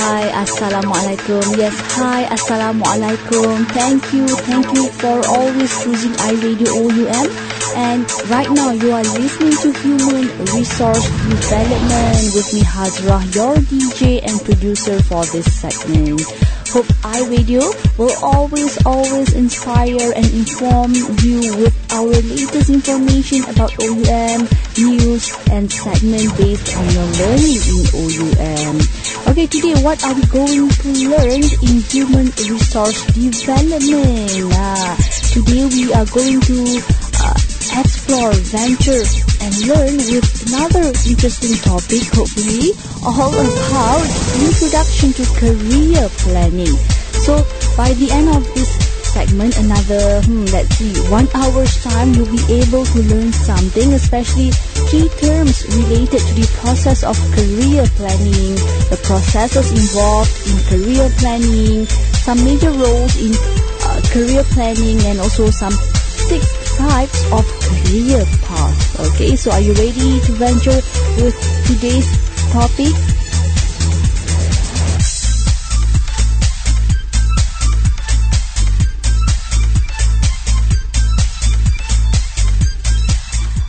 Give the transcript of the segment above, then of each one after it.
hi, assalamualaikum. Yes, hi, assalamualaikum. Thank you, thank you for always choosing iRadio OUM. And right now you are listening to Human Resource Development with me, Hazrah, your DJ and producer for this segment. Hope iRadio will always, always inspire and inform you with our latest information about OUM, news, and segment based on your learning in OUM. Okay, today what are we going to learn in human resource development? Uh, today we are going to uh, explore, venture, and learn with another interesting topic, hopefully, all about introduction to career planning. So, by the end of this segment, another, hmm, let's see, one hour's time, you'll be able to learn something, especially key terms related to the process of career planning, the processes involved in career planning, some major roles in uh, career planning, and also some six types of career path. Okay, so are you ready to venture with today's topic?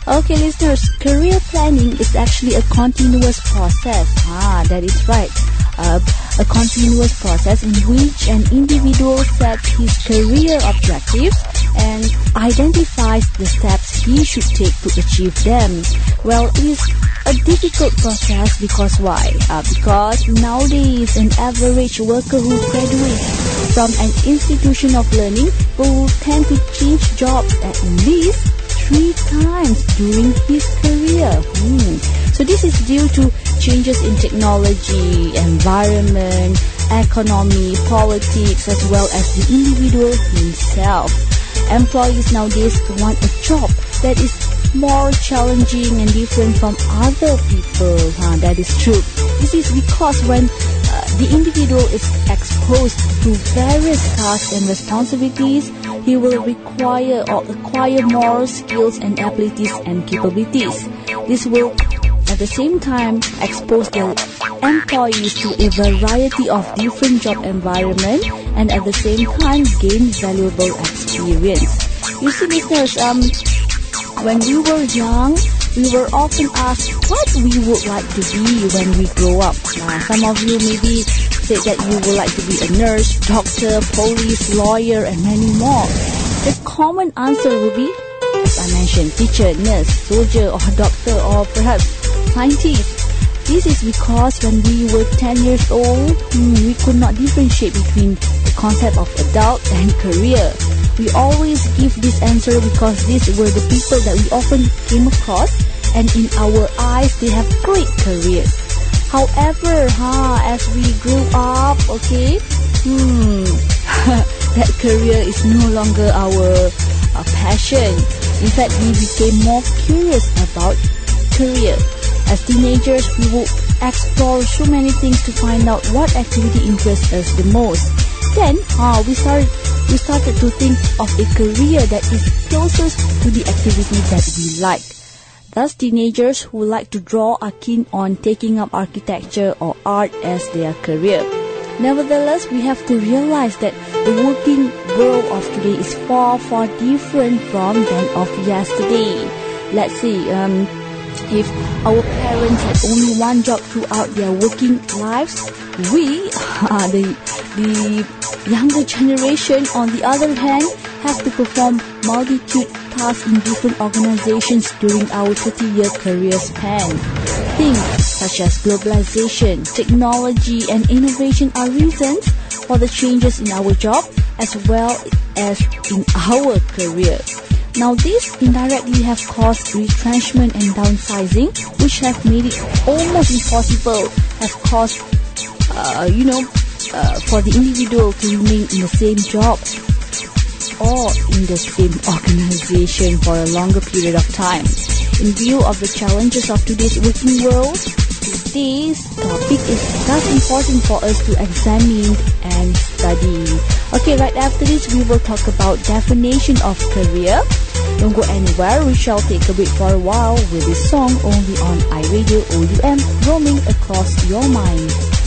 Okay, listeners, career planning is actually a continuous process. Ah, that is right. Uh, a continuous process in which an individual sets his career objectives and identifies the steps he should take to achieve them. Well, it is a difficult process because why? Uh, because nowadays an average worker who graduates from an institution of learning will tend to change jobs at least three times during his career. Hmm. So this is due to changes in technology, environment, economy, politics, as well as the individual himself. Employees nowadays want a job that is more challenging and different from other people. Huh, that is true. This is because when uh, the individual is exposed to various tasks and responsibilities, he will require or acquire more skills and abilities and capabilities. This will at the same time expose the employees to a variety of different job environment and at the same time gain valuable experience. You see listeners, um, when we were young, we were often asked what we would like to be when we grow up. Uh, some of you maybe say that you would like to be a nurse, doctor, police, lawyer, and many more. The common answer will be, as I mentioned, teacher, nurse, soldier, or doctor, or perhaps scientist. This is because when we were 10 years old, hmm, we could not differentiate between the concept of adult and career. We always give this answer because these were the people that we often came across and in our eyes they have great careers. However, huh, as we grew up, okay, hmm, that career is no longer our uh, passion. In fact, we became more curious about career. As teenagers, we will explore so many things to find out what activity interests us the most. Then, uh, we started we started to think of a career that is closest to the activity that we like. Thus, teenagers who like to draw are keen on taking up architecture or art as their career. Nevertheless, we have to realize that the working world of today is far, far different from that of yesterday. Let's see, um, if our parents had only one job throughout their working lives, we, uh, the, the younger generation, on the other hand, have to perform multitude tasks in different organizations during our 30-year career span. Things such as globalization, technology, and innovation are reasons for the changes in our job as well as in our career. Now this indirectly have caused retrenchment and downsizing, which have made it almost impossible, have caused, uh, you know, uh, for the individual to remain in the same job or in the same organization for a longer period of time. In view of the challenges of today's working world, today's topic is thus important for us to examine and study. Okay, right after this, we will talk about definition of career. Don't go anywhere, we shall take a break for a while with this song only on iRadio OUM roaming across your mind.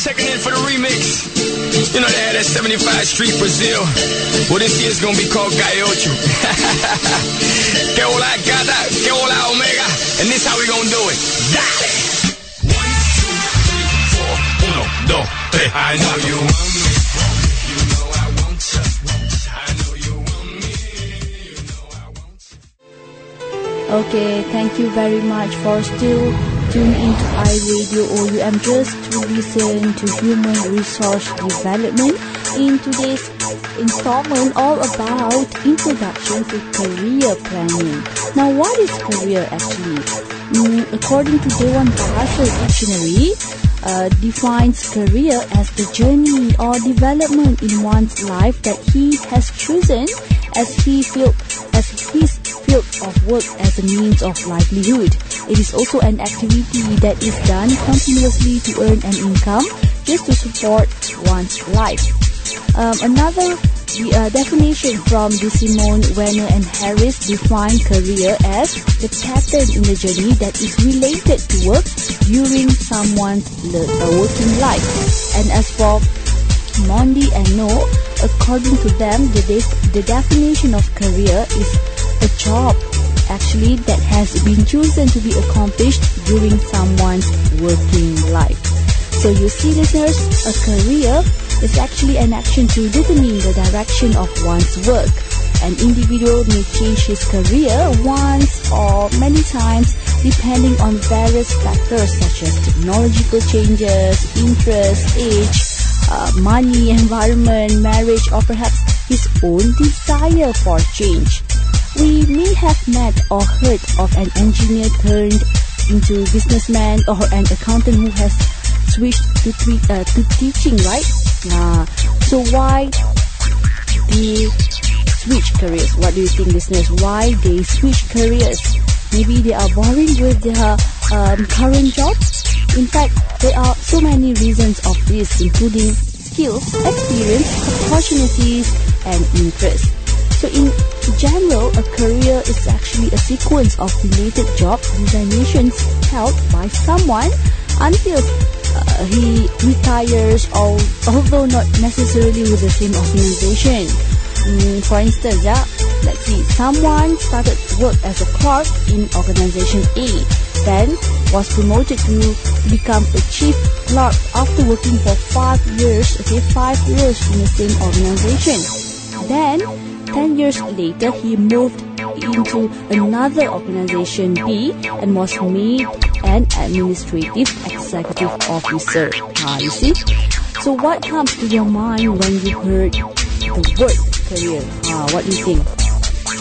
Checking in for the remix. You know they had that 75 Street Brazil. Well, this year's gonna be called Calle Ocho. que hola gata, que hola omega. And this how we gonna do it. Dale! One, two, three, four. Uno, dos, tres. I know you want me. You know I want you. I know you want me. You know I want. Okay, thank you very much for still tuning into iRadio OUM just to listen to human resource development in today's installment all about introduction to career planning. Now, what is career actually? Mm, according to Dewan Bahasa Dictionary, uh, defines career as the journey or development in one's life that he has chosen as he feel as field of work as a means of livelihood. It is also an activity that is done continuously to earn an income just to support one's life. Um, another the, uh, definition from DeSimone, Werner and Harris define career as the pattern in the journey that is related to work during someone's uh, working life. And as for Mondy and Noe, according to them, the, de- the definition of career is a job actually that has been chosen to be accomplished during someone's working life. So you see listeners, a career is actually an action to determine the direction of one's work. An individual may change his career once or many times depending on various factors such as technological changes, interest, age, uh, money, environment, marriage, or perhaps his own desire for change. We may have met or heard of an engineer turned into businessman or an accountant who has switched to, uh, to teaching, right? Uh, so why they switch careers? What do you think, listeners? Why they switch careers? Maybe they are boring with their um, current job. In fact, there are so many reasons of this, including skills, experience, opportunities, and interest. So in general, a career is actually a sequence of related job designations held by someone until uh, he retires, or, although not necessarily with the same organization. Mm, for instance, yeah, let's see, someone started work as a clerk in organization A, then was promoted to become a chief clerk after working for five years, okay, five years in the same organization. Then, 10 years later, he moved into another organization B and was made an administrative executive officer. Ah, you see? So what comes to your mind when you heard the word career? Ah, what do you think?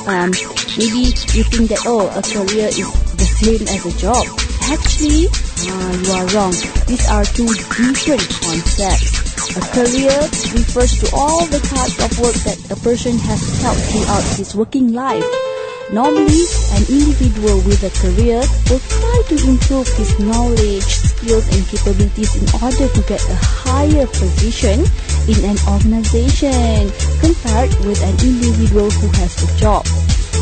Um, maybe you think that, oh, a career is the same as a job. Actually, ah, you are wrong. These are two different concepts. A career refers to all the types of work that a person has held throughout his working life. Normally, an individual with a career will try to improve his knowledge, skills, and capabilities in order to get a higher position in an organization compared with an individual who has a job.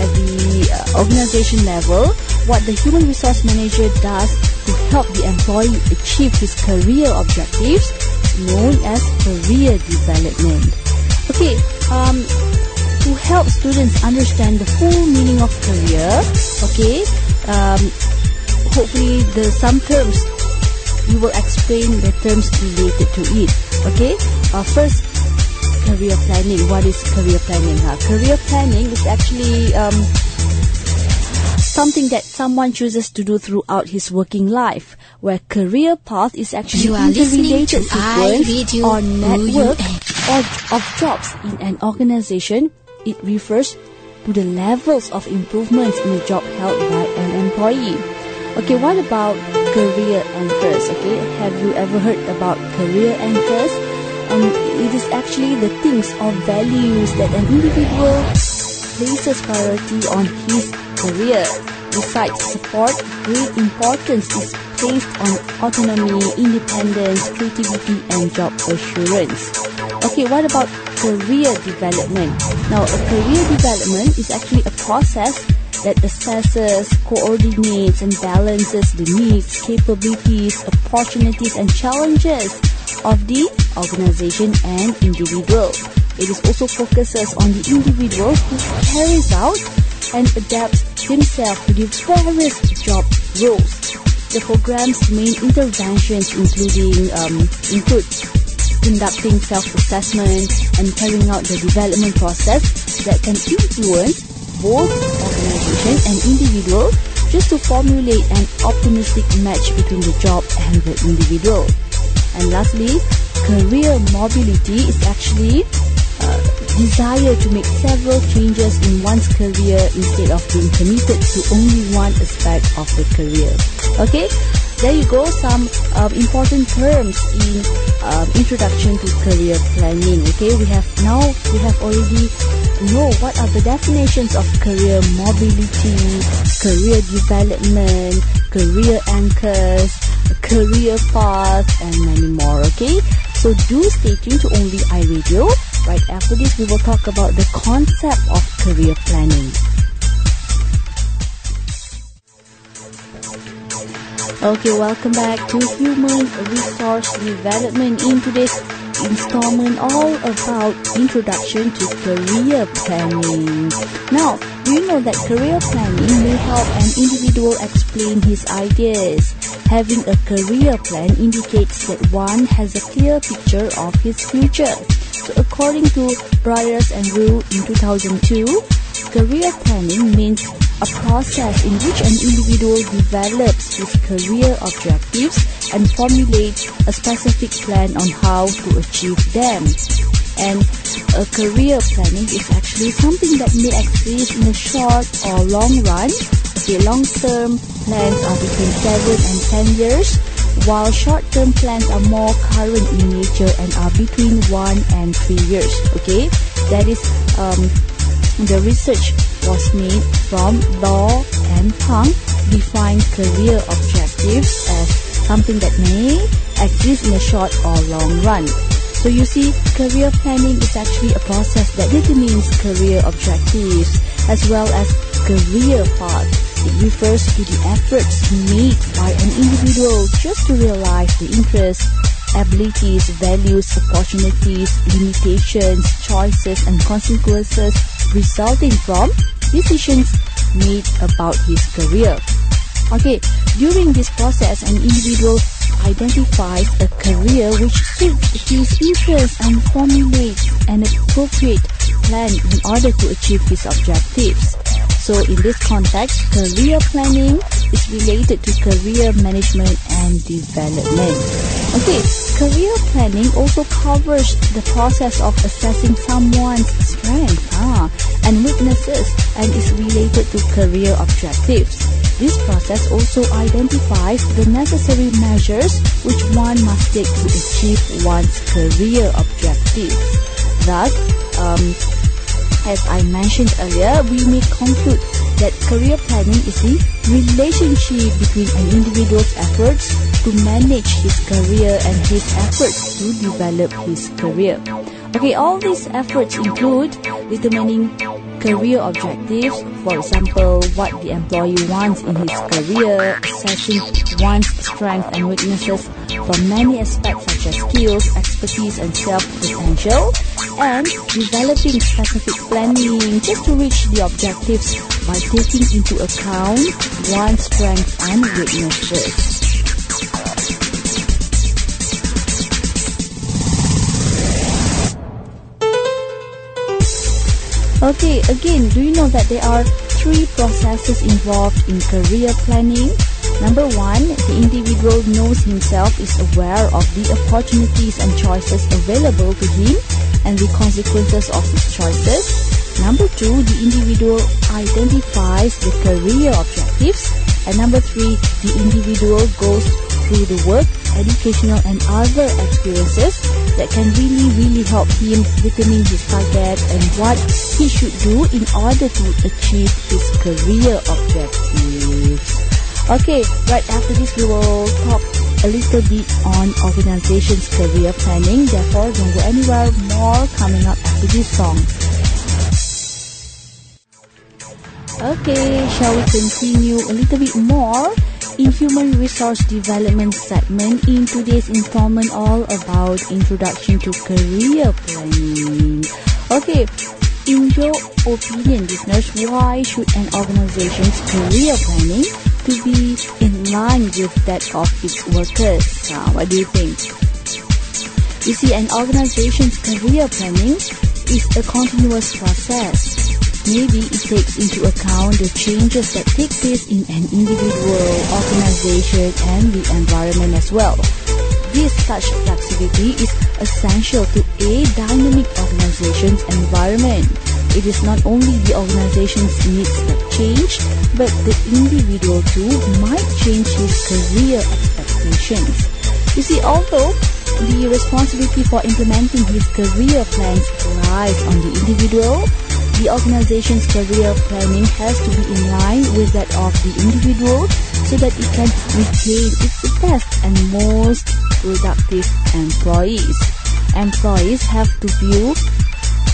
At the uh, organization level, what the human resource manager does to help the employee achieve his career objectives known as career development. Okay, um, to help students understand the full meaning of career, okay, um, hopefully the some terms we will explain the terms related to it. Okay, uh, first career planning. What is career planning? Huh? Career planning is actually um, something that someone chooses to do throughout his working life, where career path is actually interrelated to sequence or network or of jobs in an organization. It refers to the levels of improvements in the job held by an employee. Okay, what about career anchors? Okay, have you ever heard about career anchors? Um, it is actually the things or values that an individual places priority on his career. Besides support, great importance is placed on autonomy, independence, creativity, and job assurance. Okay, what about career development? Now, a career development is actually a process that assesses, coordinates, and balances the needs, capabilities, opportunities, and challenges of the organization and individual. It is also focuses on the individual who carries out and adapts himself to the various job roles. The program's main interventions including um, include conducting self-assessment and carrying out the development process that can influence both organization and individual just to formulate an optimistic match between the job and the individual. And lastly, career mobility is actually uh, desire to make several changes in one's career instead of being committed to only one aspect of the career. Okay, there you go. Some um, important terms in um, introduction to career planning. Okay? We have now we have already know what are the definitions of career mobility career development career anchors career path and many more. Okay? So do stay tuned to only iRadio right after this we will talk about the concept of career planning Okay, welcome back to Human Resource Development. In today's installment, all about introduction to career planning. Now, do you know that career planning may help an individual explain his ideas? Having a career plan indicates that one has a clear picture of his future. So according to Byars and Rue in 2002, career planning means a process in which an individual develops his career objectives and formulates a specific plan on how to achieve them. And a career planning is actually something that may exist in the short or long run. The long-term plans are between 7 and 10 years, while short-term plans are more current in nature and are between 1 and 3 years. Okay, that is um, the research was made from Law and Pang define career objectives as something that may exist in the short or long run. So you see, career planning is actually a process that determines career objectives as well as career path. Refers to the efforts made by an individual just to realize the interests, abilities, values, opportunities, limitations, choices, and consequences resulting from decisions made about his career. Okay, during this process, an individual identifies a career which suits his interests and formulates an appropriate plan in order to achieve his objectives. So in this context, career planning is related to career management and development. Okay, career planning also covers the process of assessing someone's strengths huh, and weaknesses and is related to career objectives. This process also identifies the necessary measures which one must take to achieve one's career objectives. Thus, um, as I mentioned earlier, we may conclude that career planning is the relationship between an individual's efforts to manage his career and his efforts to develop his career. Okay, all these efforts include determining career objectives, for example, what the employee wants in his career, assessing one's strengths and weaknesses from many aspects such as skills, expertise, and self-potential, and developing specific planning just to reach the objectives by taking into account one's strengths and weaknesses. Okay, again, do you know that there are three processes involved in career planning? Number one, the individual knows himself, is aware of the opportunities and choices available to him and the consequences of his choices. Number two, the individual identifies the career objectives. And number three, the individual goes through the work, educational and other experiences that can really, really help him determine his target and what he should do in order to achieve his career objectives. Okay, right after this we will talk a little bit on organization's career planning. Therefore, don't go anywhere. More coming up after this song. Okay, shall we continue a little bit more in human resource development segment in today's installment all about introduction to career planning. Okay, in your opinion, listeners, why should an organization's career planning to be in line with that of its workers? Uh, what do you think? You see, an organization's career planning is a continuous process. Maybe it takes into account the changes that take place in an individual, organization, and the environment as well. This such flexibility is essential to a dynamic organization's environment. It is not only the organization's needs that change, but the individual too might change his career expectations. You see, although the responsibility for implementing his career plans lies on the individual, the organization's career planning has to be in line with that of the individual so that it can retain its best and most productive employees. Employees have to view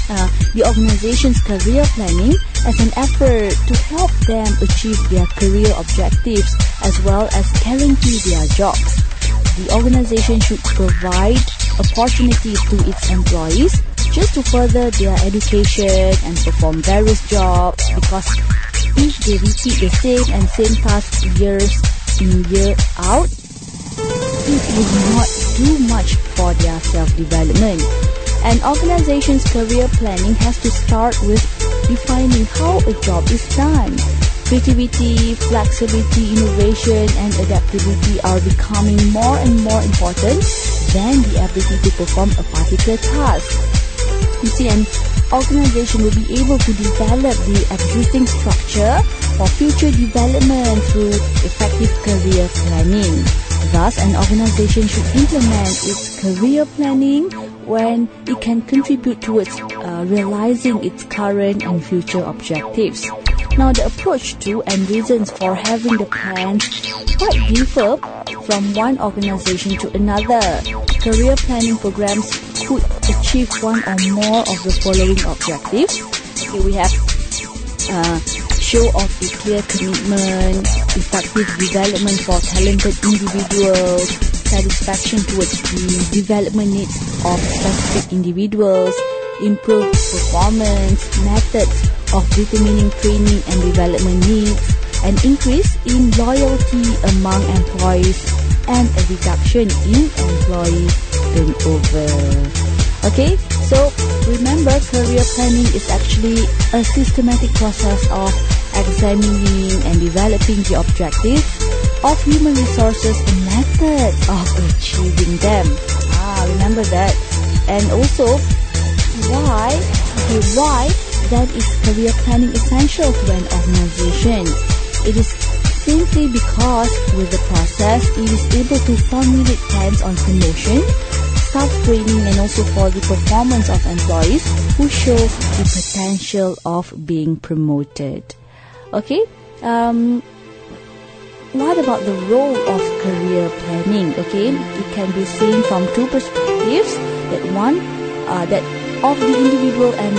uh, the organization's career planning as an effort to help them achieve their career objectives as well as guarantee their jobs. The organization should provide opportunities to its employees just to further their education and perform various jobs because if they repeat the same and same tasks years in year out, it will not do much for their self-development. An organization's career planning has to start with defining how a job is done. Creativity, flexibility, innovation, and adaptability are becoming more and more important than the ability to perform a particular task. You see, an organization will be able to develop the existing structure for future development through effective career planning. Thus, an organization should implement its career planning when it can contribute towards uh, realizing its current and future objectives. Now, the approach to and reasons for having the plans quite differ from one organization to another. Career planning programs could achieve one or more of the following objectives. Okay, we have uh, show of a clear commitment, effective development for talented individuals, satisfaction towards the development needs of specific individuals, improved performance, methods of determining training and development needs, an increase in loyalty among employees, and a reduction in employee turnover. Okay, so remember career planning is actually a systematic process of examining and developing the objectives of human resources and methods of achieving them. Ah, remember that. And also, why, okay, why that is career planning essential to an organization? It is simply because with the process, it is able to formulate plans on promotion, staff training and also for the performance of employees who show the potential of being promoted. Okay, um, what about the role of career planning? Okay, it can be seen from two perspectives. That one, uh, that of the individual and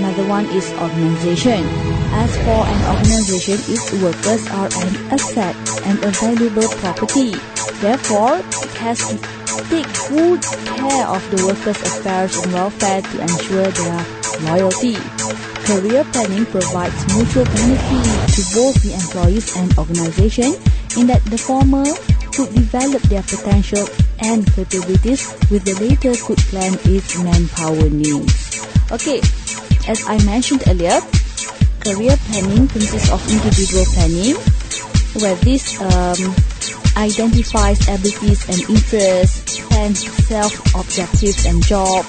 another one is organization. As for an organization, its workers are an asset and a valuable property. Therefore, it has to take good care of the workers' affairs and welfare to ensure their loyalty. Career planning provides mutual benefit to both the employees and organization in that the former could develop their potential and capabilities with the later could plan its manpower needs. Okay, as I mentioned earlier, career planning consists of individual planning, where this um, identifies abilities and interests, plans self-objectives and job,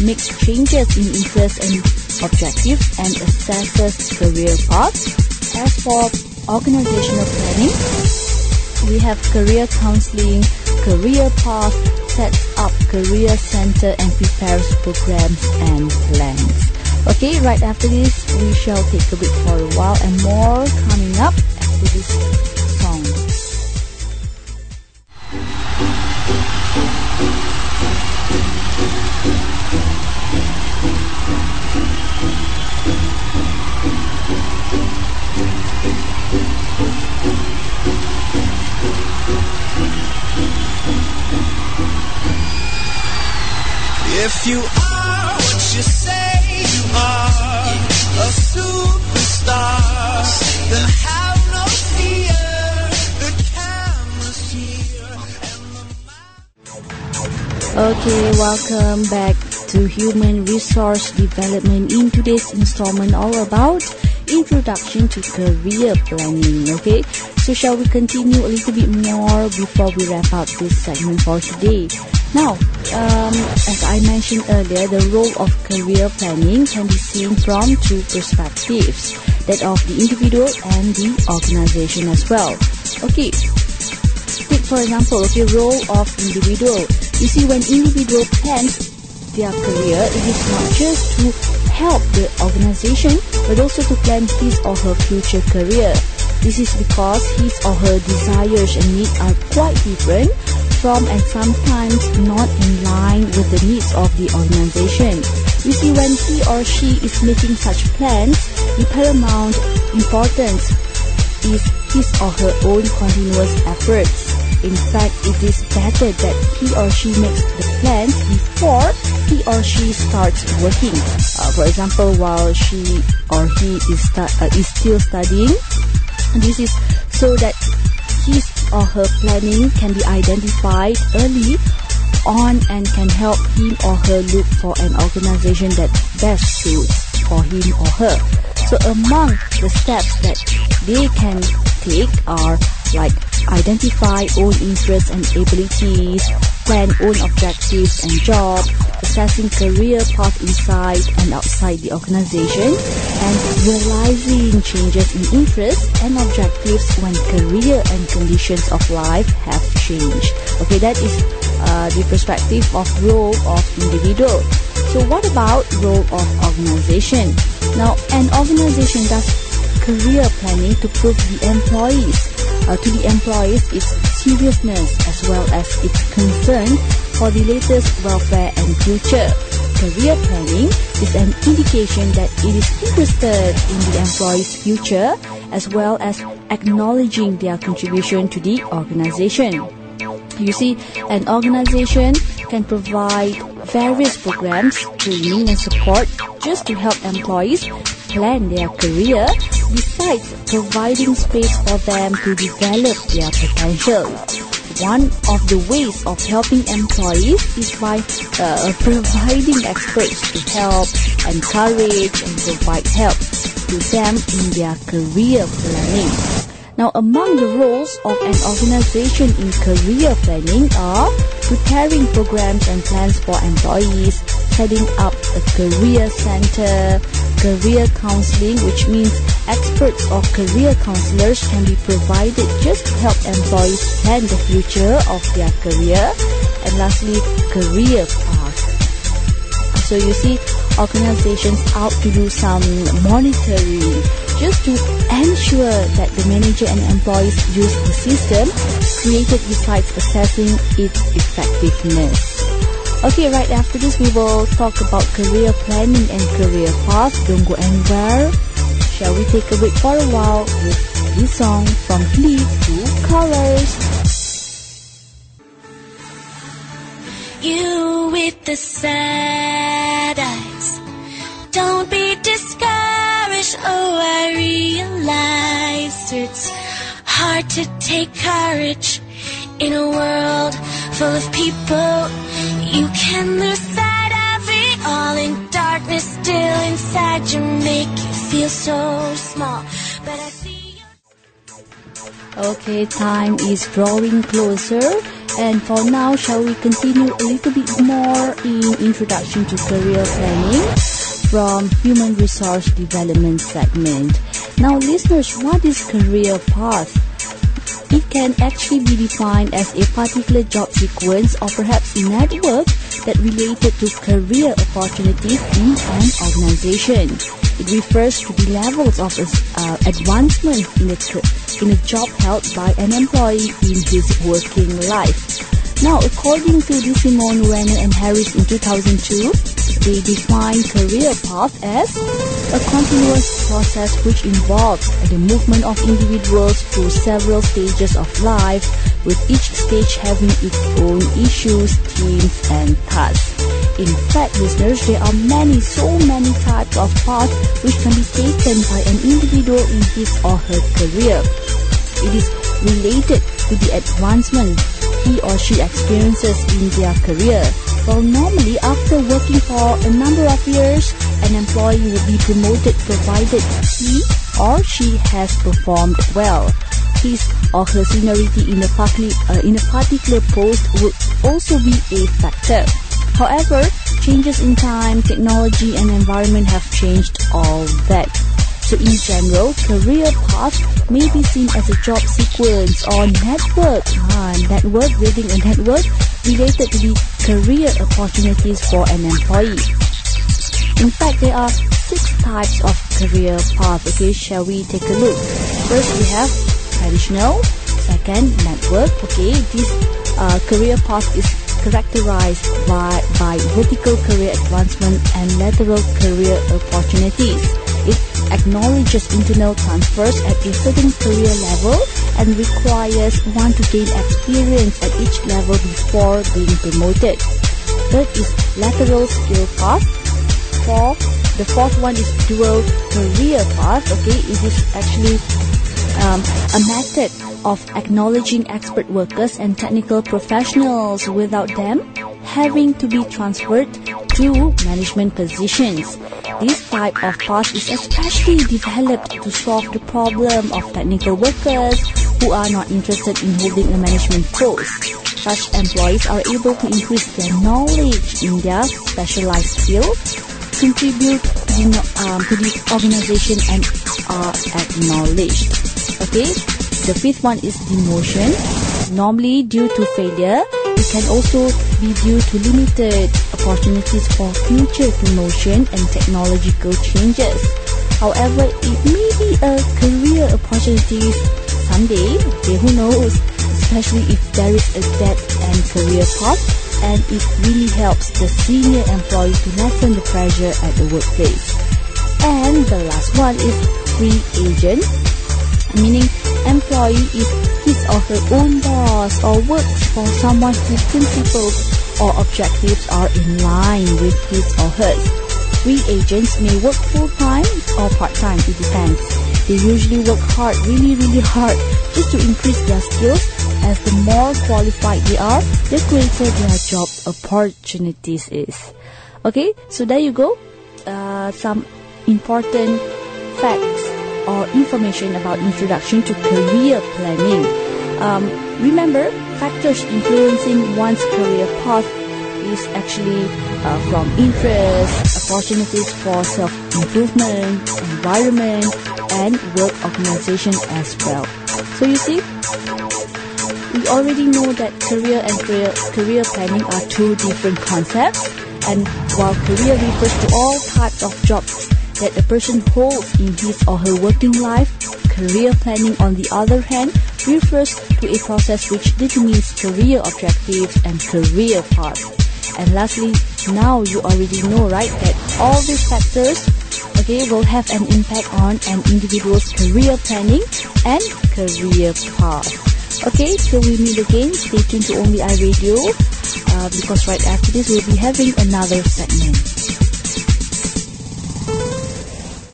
makes changes in interests and objectives, and assesses career paths. As for organizational planning, we have career counseling, career path, sets up career center and prepares programs and plans. Okay, right after this, we shall take a break for a while and more coming up after this song. If you are what you say you are, a superstar, then have no fear. The camera's here. Okay, welcome back to Human Resource Development. In today's installment, all about introduction to career planning. Okay, so shall we continue a little bit more before we wrap up this segment for today? Now, um, as I mentioned earlier, the role of career planning can be seen from two perspectives that of the individual and the organization as well. Okay, take for example, okay, role of individual. You see, when individual plans their career, it is not just to help the organization, but also to plan his or her future career. This is because his or her desires and needs are quite different from and sometimes not in line with the needs of the organization. You see, when he or she is making such plans, the paramount importance is his or her own continuous efforts. In fact, it is better that he or she makes the plans before he or she starts working. Uh, for example, while she or he is, stu- uh, is still studying, this is so that his or her planning can be identified early on and can help him or her look for an organization that best suits for him or her. So among the steps that they can take are like identify own interests and abilities, plan own objectives and job, assessing career path inside and outside the organization, and realizing changes in interests and objectives when career and conditions of life have changed. Okay, that is uh, the perspective of role of individual. So what about role of organization? Now, an organization does career planning to prove the employees uh, to the employees its seriousness as well as its concern for the latest welfare and future. Career planning is an indication that it is interested in the employee's future as well as acknowledging their contribution to the organization. You see, an organization can provide various programs, training and support just to help employees plan their career besides providing space for them to develop their potential. One of the ways of helping employees is by uh, providing experts to help, encourage and provide help to them in their career planning. Now, among the roles of an organization in career planning are preparing programs and plans for employees, setting up a career center, career counseling, which means experts or career counselors can be provided just to help employees plan the future of their career, and lastly, career path. So you see, organizations out to do some monitoring just to ensure that the manager and employees use the system created besides assessing its effectiveness. Okay, right after this, we will talk about career planning and career path. Don't go anywhere. Shall we take a break for a while with this song from Fleet to Colors? You with the sad eyes. Don't be discouraged. Oh, I realize it's hard to take courage in a world full of people you can lose sight of it all in darkness still inside you make you feel so small but I see Okay, time is drawing closer. And for now, shall we continue a little bit more in Introduction to Career Planning from Human Resource Development segment. Now, listeners, what is career path? It can actually be defined as a particular job sequence or perhaps a network that related to career opportunities in an organization. It refers to the levels of uh, advancement in a, in a job held by an employee in his working life. Now, according to DeSimone, Werner and Harris in 2002, they define career path as a continuous process which involves the movement of individuals through several stages of life, with each stage having its own issues, themes, and tasks. In fact, listeners, there are many, so many types of paths which can be taken by an individual in his or her career. It is related to the advancement he or she experiences in their career. Well, normally after working for a number of years, an employee will be promoted provided he or she has performed well. His or her seniority in a, uh, in a particular post would also be a factor. However, changes in time, technology and environment have changed all that. So in general, career path may be seen as a job sequence or network, ah, network, building a network related to the career opportunities for an employee. In fact, there are six types of career path. Okay, shall we take a look? First, we have traditional. Second, network. Okay, this uh, career path is characterized by, by vertical career advancement and lateral career opportunities. It acknowledges internal transfers at a certain career level and requires one to gain experience at each level before being promoted. Third is lateral skill path. Four, the fourth one is dual career path. Okay, it is actually um, a method of acknowledging expert workers and technical professionals without them having to be transferred to management positions. This type of path is especially developed to solve the problem of technical workers who are not interested in holding a management post. Such employees are able to increase their knowledge in their specialized field, contribute to um, to the organization and are acknowledged. Okay, the fifth one is demotion. Normally due to failure, it can also be due to limited opportunities for future promotion and technological changes. However, it may be a career opportunity someday, okay, who knows, especially if there is a dead and career path and it really helps the senior employee to lessen the pressure at the workplace. And the last one is free agent, meaning employee is his or her own boss or works for someone whose principles or objectives are in line with his or hers. Free agents may work full-time or part-time, it depends. They usually work hard, really, really hard, just to increase their skills. As the more qualified they are, the greater their job opportunities is. Okay, so there you go. Uh, some important facts or information about introduction to career planning. Um, remember, factors influencing one's career path is actually uh, from interest, opportunities for self-improvement, environment, and work organization as well. So you see, we already know that career and career, career planning are two different concepts. And while career refers to all types of jobs that a person holds in his or her working life, career planning on the other hand refers to a process which determines career objectives and career paths. And lastly, now you already know, right, that all these factors, okay, will have an impact on an individual's career planning and career path. Okay, till we meet again, stay tuned to Only iRadio, uh, because right after this we'll be having another segment.